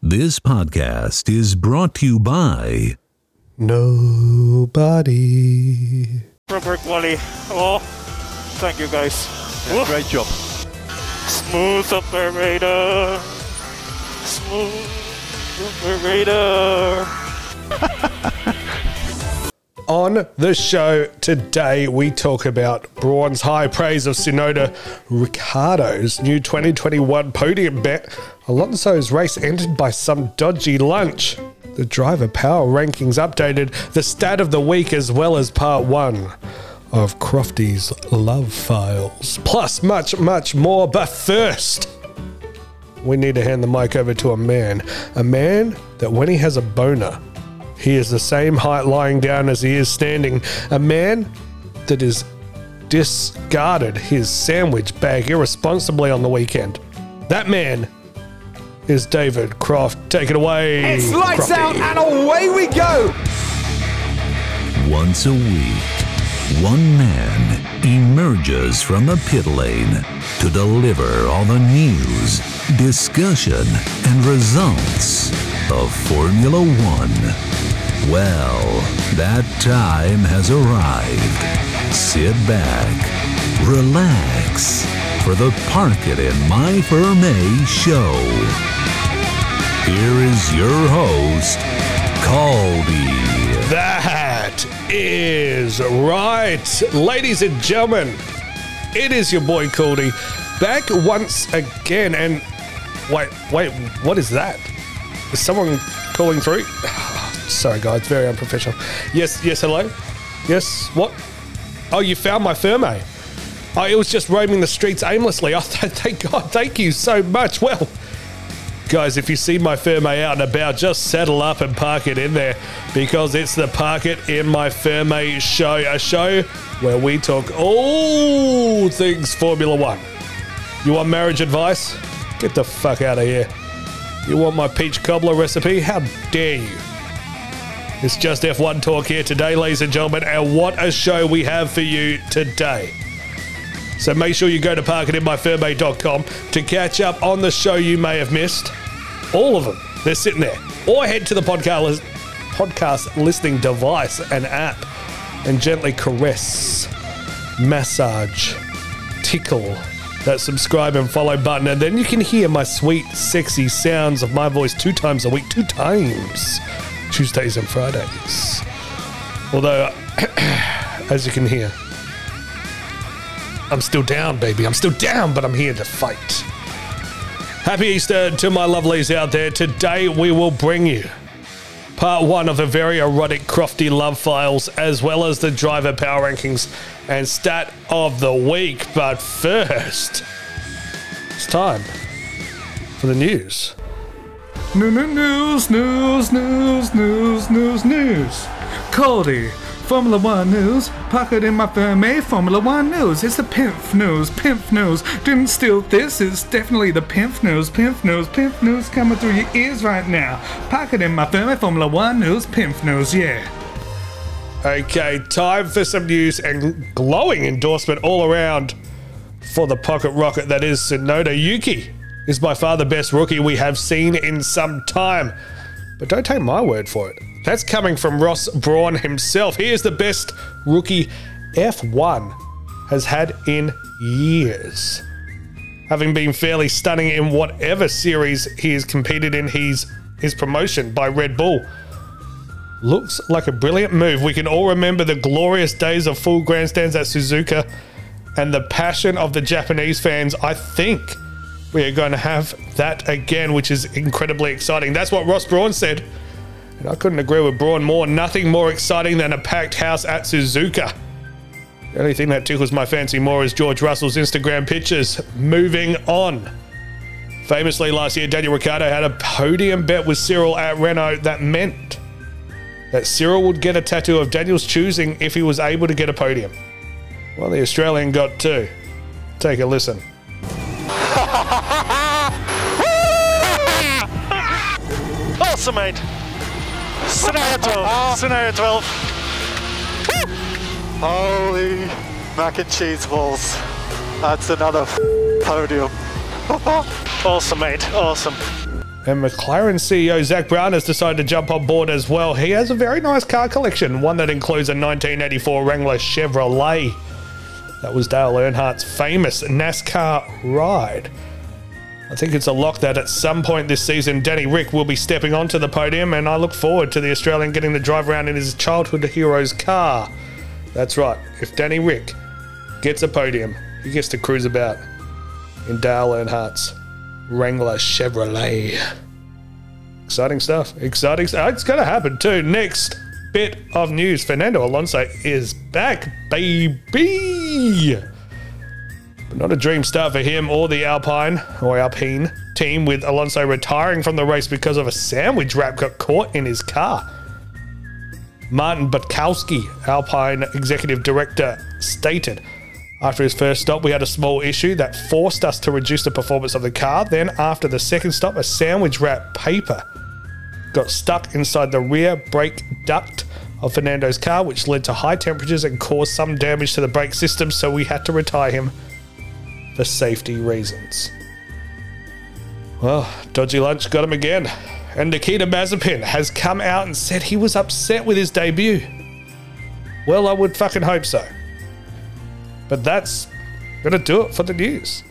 This podcast is brought to you by Nobody. Rubber quality. Oh, thank you guys. Woo. Great job. Smooth operator. Smooth operator. On the show today, we talk about Brawn's high praise of Tsunoda, Ricciardo's new 2021 podium bet, Alonso's race ended by some dodgy lunch, the driver power rankings updated, the stat of the week, as well as part one of Crofty's love files, plus much, much more. But first, we need to hand the mic over to a man, a man that when he has a boner, he is the same height lying down as he is standing. A man that has discarded his sandwich bag irresponsibly on the weekend. That man is David Croft. Take it away. It's lights Crofty. out and away we go. Once a week, one man emerges from the pit lane to deliver all the news, discussion, and results of Formula One. Well, that time has arrived. Sit back, relax for the Park It in My Ferme show. Here is your host, Cody. That is right. Ladies and gentlemen, it is your boy Cody back once again. And wait, wait, what is that? Is someone calling through? Sorry, guys, very unprofessional. Yes, yes, hello? Yes, what? Oh, you found my Ferme. Eh? Oh, it was just roaming the streets aimlessly. Oh, thank God, thank you so much. Well, Guys, if you see my Ferme eh, out and about, just settle up and park it in there because it's the Park It in My Ferme eh, show, a show where we talk all things Formula One. You want marriage advice? Get the fuck out of here. You want my peach cobbler recipe? How dare you? It's just F1 talk here today, ladies and gentlemen, and what a show we have for you today. So make sure you go to parkitinmyferme.com to catch up on the show you may have missed. All of them, they're sitting there. Or head to the podcast, podcast listening device and app and gently caress, massage, tickle that subscribe and follow button. And then you can hear my sweet, sexy sounds of my voice two times a week, two times, Tuesdays and Fridays. Although, as you can hear, I'm still down, baby. I'm still down, but I'm here to fight. Happy Easter to my lovelies out there. Today we will bring you part one of the very erotic Crofty love files, as well as the driver power rankings and stat of the week. But first, it's time for the news. No, news, news, news, news, news, news. Cody, Formula One news. Pocket in my Ferme, eh? Formula One news. It's the Pimp news, Pimp news. Didn't steal this, it's definitely the Pimp news, Pimp news, Pimp news coming through your ears right now. Pocket in my Ferme, eh? Formula One news, Pimp news, yeah. Okay, time for some news and glowing endorsement all around for the pocket rocket that is Tsunoda Yuki. Is by far the best rookie we have seen in some time. But don't take my word for it. That's coming from Ross Brawn himself. He is the best rookie F1 has had in years. Having been fairly stunning in whatever series he has competed in, he's his promotion by Red Bull. Looks like a brilliant move. We can all remember the glorious days of full grandstands at Suzuka and the passion of the Japanese fans. I think we are going to have that again, which is incredibly exciting. That's what Ross Brawn said. And I couldn't agree with Brawn more. Nothing more exciting than a packed house at Suzuka. The only thing that tickles my fancy more is George Russell's Instagram pictures. Moving on. Famously, last year, Daniel Ricciardo had a podium bet with Cyril at Renault that meant that Cyril would get a tattoo of Daniel's choosing if he was able to get a podium. Well, the Australian got two. Take a listen. Mate. Scenario ah, ah. 12. Scenario 12. Holy mac and cheese balls. That's another podium. Awesome, mate. Awesome. And McLaren CEO Zak Brown has decided to jump on board as well. He has a very nice car collection, one that includes a 1984 Wrangler Chevrolet. That was Dale Earnhardt's famous NASCAR ride. I think it's a lock that at some point this season, Danny Rick will be stepping onto the podium, and I look forward to the Australian getting to drive around in his childhood hero's car. That's right, if Danny Rick gets a podium, he gets to cruise about in Dale Earnhardt's Wrangler Chevrolet. Exciting stuff. Exciting stuff. It's going to happen too. Next bit of news Fernando Alonso is back, baby. But not a dream start for him or the Alpine or Alpine team, with Alonso retiring from the race because of a sandwich wrap got caught in his car. Marcin Budkowski, Alpine executive director, stated after his first stop, we had a small issue that forced us to reduce the performance of the car. Then, after the second stop, a sandwich wrap paper got stuck inside the rear brake duct of Fernando's car, which led to high temperatures and caused some damage to the brake system, so we had to retire him for safety reasons. Well, dodgy lunch got him again. And Nikita Mazepin has come out and said he was upset with his debut. Well, I would fucking hope so. But that's gonna do it for the news.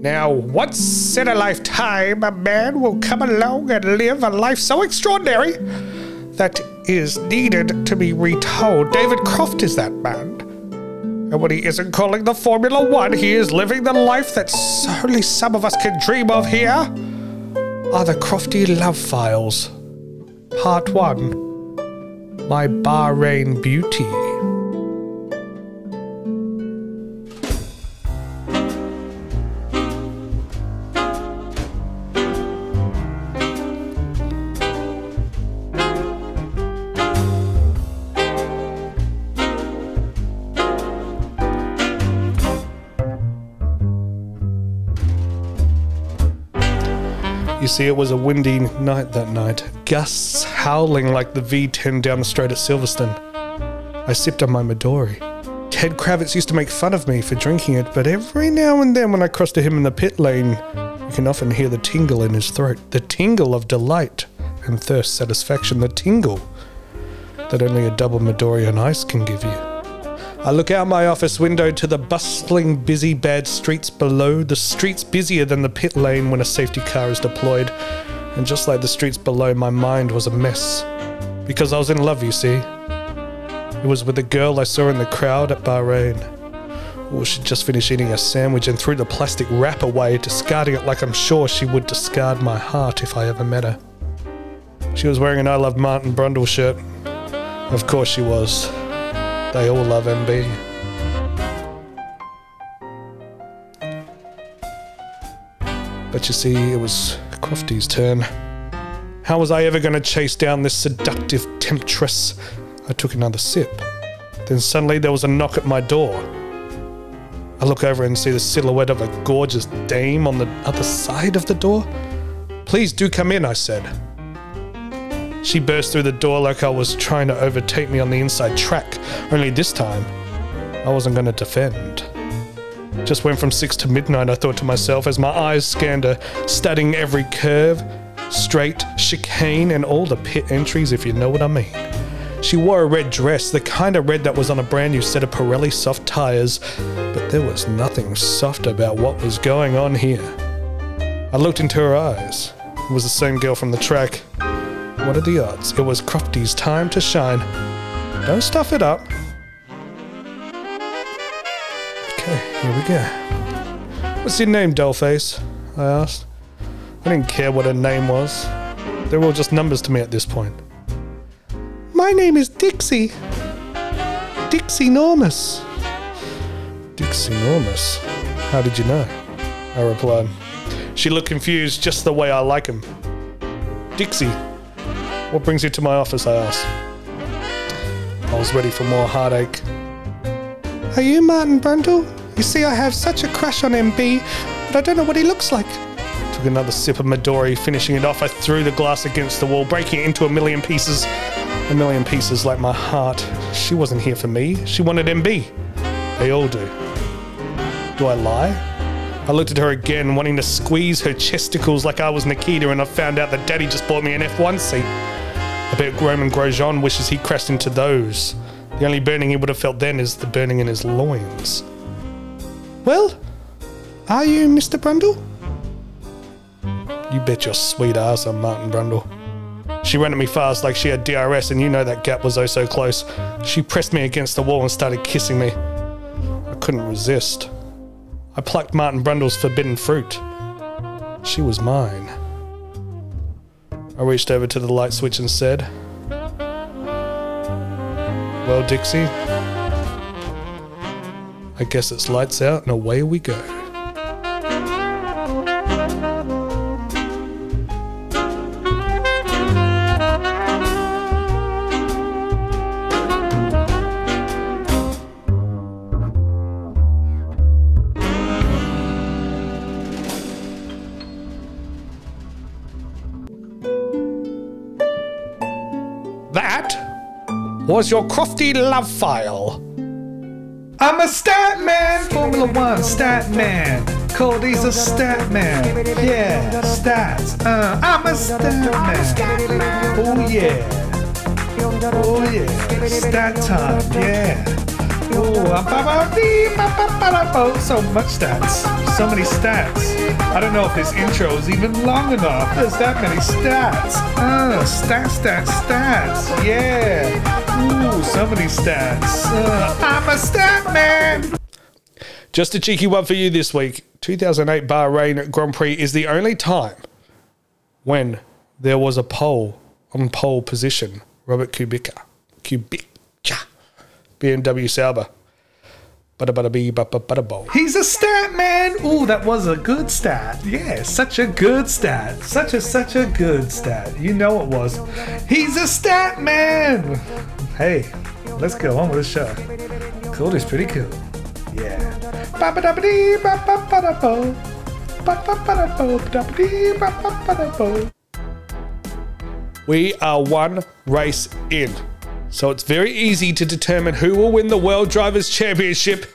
Now, once in a lifetime, a man will come along and live a life so extraordinary that is needed to be retold. David Croft is that man. And when he isn't calling the Formula One, he is living the life that only some of us can dream of here. Are the Crofty Love Files, Part 1 My Bahrain Beauty. See, it was a windy night that night, gusts howling like the V10 down the straight at Silverstone. I sipped on my Midori. Ted Kravitz used to make fun of me for drinking it, but every now and then when I crossed to him in the pit lane, you can often hear the tingle in his throat. The tingle of delight and thirst satisfaction. The tingle that only a double Midori on ice can give you. I look out my office window to the bustling, busy, bad streets below, the streets busier than the pit lane when a safety car is deployed. And just like the streets below, my mind was a mess. Because I was in love, you see. It was with a girl I saw in the crowd at Bahrain. Oh, she'd just finished eating a sandwich and threw the plastic wrap away, discarding it like I'm sure she would discard my heart if I ever met her. She was wearing an I Love Martin Brundle shirt. Of course she was. They all love MB. But you see, it was Crofty's turn. How was I ever going to chase down this seductive temptress? I took another sip. Then suddenly there was a knock at my door. I look over and see the silhouette of a gorgeous dame on the other side of the door. Please do come in, I said. She burst through the door like I was trying to overtake me on the inside track, only this time, I wasn't going to defend. Just went from six to midnight, I thought to myself as my eyes scanned her, studying every curve, straight, chicane, and all the pit entries, if you know what I mean. She wore a red dress, the kind of red that was on a brand new set of Pirelli soft tyres, but there was nothing soft about what was going on here. I looked into her eyes. It was the same girl from the track. What are the odds? It was Crofty's time to shine. Don't stuff it up. Okay, here we go. What's your name, Dollface? I asked. I didn't care what her name was. They were all just numbers to me at this point. My name is Dixie. Dixie Normus. Dixie Normus? How did you know? I replied. She looked confused, just the way I like him. Dixie, what brings you to my office? I asked. I was ready for more heartache. Are you Martin Brundle? You see, I have such a crush on MB, but I don't know what he looks like. Took another sip of Midori, finishing it off. I threw the glass against the wall, breaking it into a million pieces. A million pieces like my heart. She wasn't here for me. She wanted MB. They all do. Do I lie? I looked at her again, wanting to squeeze her chesticles like I was Nikita, and I found out that Daddy just bought me an F1 seat. I bet Romain Grosjean wishes he crashed into those. The only burning he would have felt then is the burning in his loins. Well, are you Mr. Brundle? You bet your sweet ass I'm Martin Brundle. She ran at me fast like she had DRS, and you know that gap was oh so close. She pressed me against the wall and started kissing me. I couldn't resist. I plucked Martin Brundle's forbidden fruit. She was mine. I reached over to the light switch and said, Well, Dixie, I guess it's lights out and away we go. Your crofty love file. I'm a stat man, Formula One stat man. Cody's a stat man. Yeah, stats. Uh, I'm a stat man. Oh yeah. Oh yeah. Stat time. Yeah. So much stats. So many stats. I don't know if this intro is even long enough. There's that many stats. Uh, stats, stats, stats. Yeah. Ooh, so many stats. Uh, I'm a stat man. Just a cheeky one for you this week. 2008 Bahrain Grand Prix is the only time when there was a pole on pole position. Robert Kubica. Kubica. BMW Sauber. Bada bada bee ba ba bada bo. He's a stat man. Ooh, that was a good stat. Yeah, such a good stat. Such a such a good stat. You know it was. He's a stat man. Hey, let's go on with the show. Cool is pretty cool. Yeah. Ba ba da ba dee ba ba ba da bo. Ba ba ba da bo da ba ba ba ba da bo. We are one race in. So it's very easy to determine who will win the World Drivers' Championship.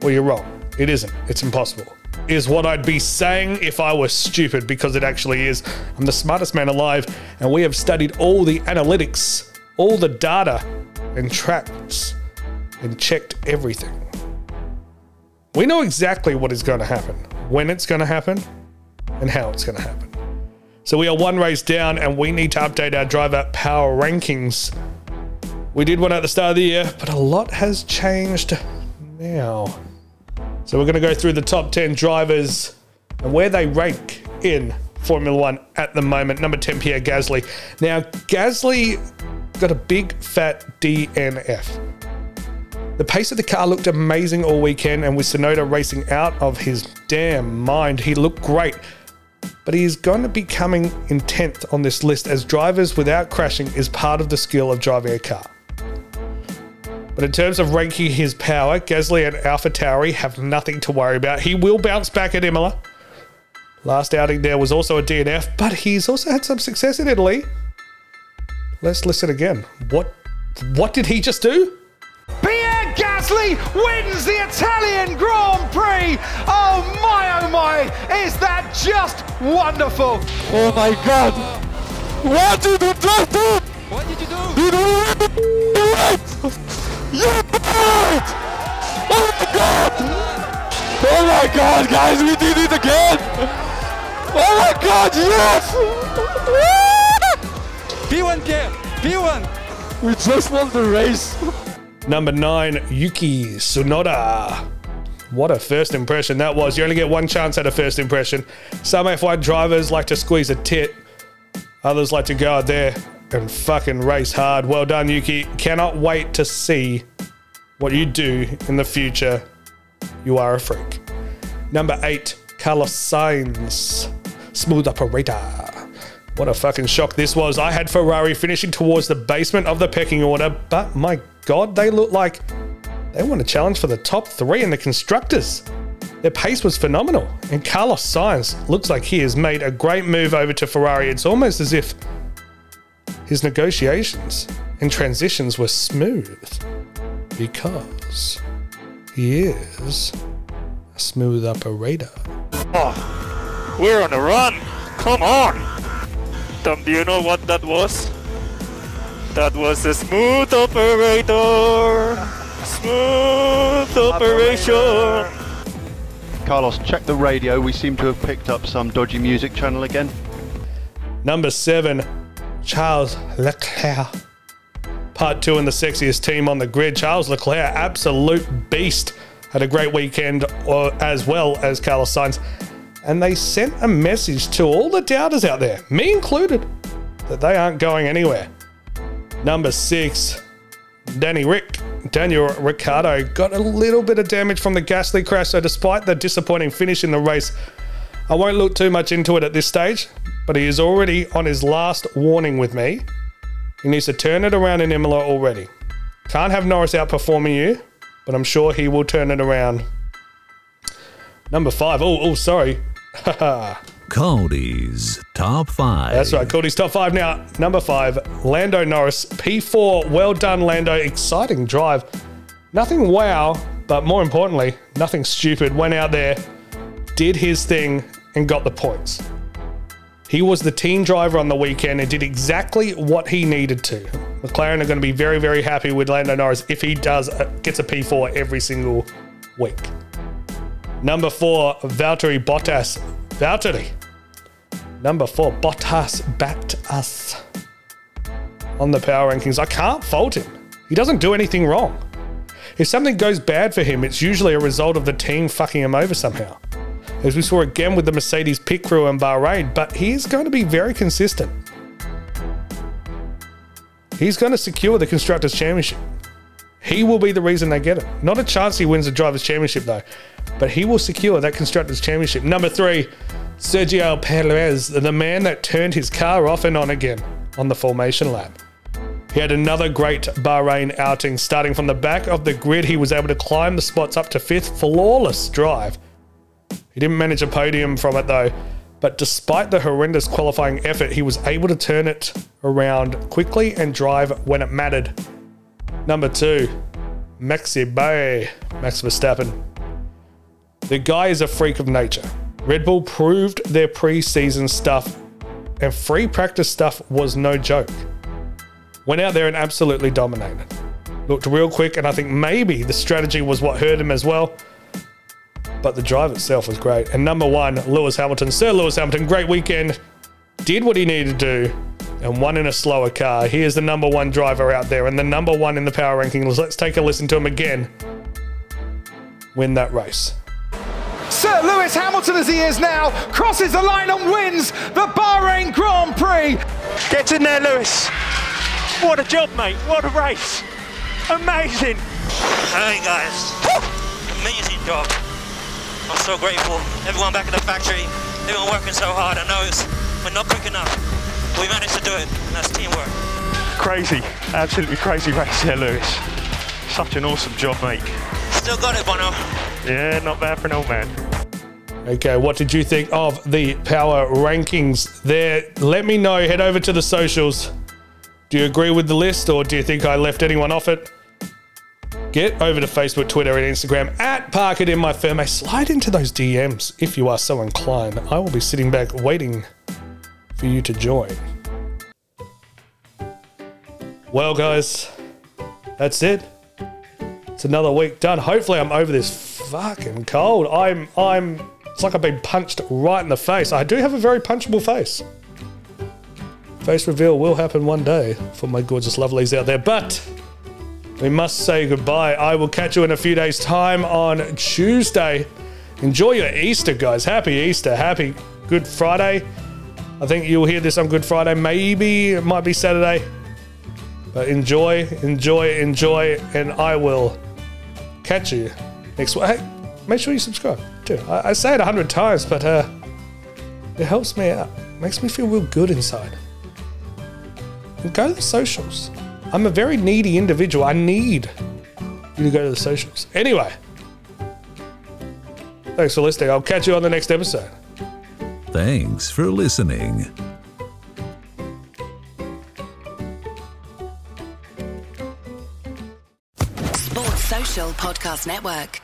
Well, you're wrong. It isn't. It's impossible. Is what I'd be saying if I were stupid, because it actually is. I'm the smartest man alive, and we have studied all the analytics, all the data, and tracks, and checked everything. We know exactly what is going to happen, when it's going to happen, and how it's going to happen. So we are one race down and we need to update our driver power rankings. We did one at the start of the year, but a lot has changed now. So we're going to go through the top 10 drivers and where they rank in Formula One at the moment. Number 10, Pierre Gasly. Now, Gasly got a big fat DNF. The pace of the car looked amazing all weekend, and with Tsunoda racing out of his damn mind, he looked great but he is going to be coming in 10th on this list as drivers without crashing is part of the skill of driving a car. But in terms of ranking his power, Gasly and Alpha Tauri have nothing to worry about. He will bounce back at Imola. Last outing there was also a DNF, but he's also had some success in Italy. Let's listen again. What what did he just do? Pierre Gasly wins the Italian Grand Prix. Oh my, oh my, is that just wonderful? Oh my god! What did you just do? What did you do? You do it! You did it! Oh my god! Oh my god, guys, we did it again! Oh my god, yes! P1 Pierre, P1. We just won the race. Number nine, Yuki Tsunoda. What a first impression that was. You only get one chance at a first impression. Some F1 drivers like to squeeze a tit, others like to go out there and fucking race hard. Well done, Yuki. Cannot wait to see what you do in the future. You are a freak. Number eight, Carlos Sainz. Smooth operator. What a fucking shock this was. I had Ferrari finishing towards the basement of the pecking order, but my god, they look like they want a challenge for the top three in the constructors. Their pace was phenomenal, and Carlos Sainz looks like he has made a great move over to Ferrari. It's almost as if his negotiations and transitions were smooth because he is a smooth operator. Oh, we're on a run. Come on. Tom, do you know what that was? That was a smooth operator. Smooth operation. Carlos, check the radio. We seem to have picked up some dodgy music channel again. Number seven, Charles Leclerc. Part two in the sexiest team on the grid. Charles Leclerc, absolute beast. Had a great weekend uh, as well as Carlos Sainz. And they sent a message to all the doubters out there, me included, that they aren't going anywhere. Number six, Danny Rick. Daniel Ricciardo got a little bit of damage from the Gasly crash, so despite the disappointing finish in the race, I won't look too much into it at this stage, but he is already on his last warning with me. He needs to turn it around in Imola already. Can't have Norris outperforming you, but I'm sure he will turn it around. Number five. Oh, oh, sorry. Cody's Top 5. That's right. Cody's top five now. Number five, Lando Norris. P4. Well done, Lando. Exciting drive. Nothing wow, but more importantly, nothing stupid. Went out there, did his thing, and got the points. He was the team driver on the weekend and did exactly what he needed to. McLaren are going to be very, very happy with Lando Norris if he does uh, gets a P4 every single week. Number four, Valtteri Bottas. Valtteri. Number four, Bottas backed us on the power rankings. I can't fault him. He doesn't do anything wrong. If something goes bad for him, it's usually a result of the team fucking him over somehow. As we saw again with the Mercedes pit crew in Bahrain, but he's going to be very consistent. He's going to secure the Constructors' Championship. He will be the reason they get it. Not a chance he wins the Drivers' Championship, though, but he will secure that Constructors' Championship. Number three, Sergio Perez, the man that turned his car off and on again on the formation lap. He had another great Bahrain outing. Starting from the back of the grid, he was able to climb the spots up to fifth. Flawless drive. He didn't manage a podium from it though. But despite the horrendous qualifying effort, he was able to turn it around quickly and drive when it mattered. Number two, Maxi Bay, Max Verstappen. The guy is a freak of nature. Red Bull proved their pre-season stuff, and free practice stuff was no joke. Went out there and absolutely dominated. Looked real quick, and I think maybe the strategy was what hurt him as well. But the drive itself was great. And number one, Lewis Hamilton. Sir Lewis Hamilton, great weekend. Did what he needed to do and won in a slower car. He is the number one driver out there and the number one in the power rankings. Let's take a listen to him again. Win that race. Sir Lewis Hamilton, as he is now, crosses the line and wins the Bahrain Grand Prix. Get in there, Lewis. What a job, mate. What a race. Amazing. Hey, guys. Amazing job. I'm so grateful. Everyone back at the factory, everyone working so hard. I know it's, we're not quick enough. We managed to do it, and that's teamwork. Crazy. Absolutely crazy race here, Lewis. Such an awesome job, mate. Still got it, Bono. Yeah, not bad for an old man. Okay, what did you think of the power rankings there? Let me know. Head over to the socials. Do you agree with the list or do you think I left anyone off it? Get over to Facebook, Twitter, and Instagram at Park It In My Firm. I Slide into those DMs if you are so inclined. I will be sitting back waiting for you to join. Well, guys, that's it. It's another week done. Hopefully, I'm over this fucking cold. I'm I'm It's like I've been punched right in the face. I do have a very punchable face. Face reveal will happen one day for my gorgeous lovelies out there, but we must say goodbye. I will catch you in a few days' time on Tuesday. Enjoy your Easter, guys. Happy Easter. Happy Good Friday. I think you'll hear this on Good Friday. Maybe it might be Saturday. But enjoy, enjoy, enjoy, and I will catch you next week. Hey, make sure you subscribe too. I, I say it a hundred times, but uh, it helps me out. Makes me feel real good inside. And go to the socials. I'm a very needy individual. I need you to go to the socials. Anyway, thanks for listening. I'll catch you on the next episode. Thanks for listening. Sports Social Podcast Network.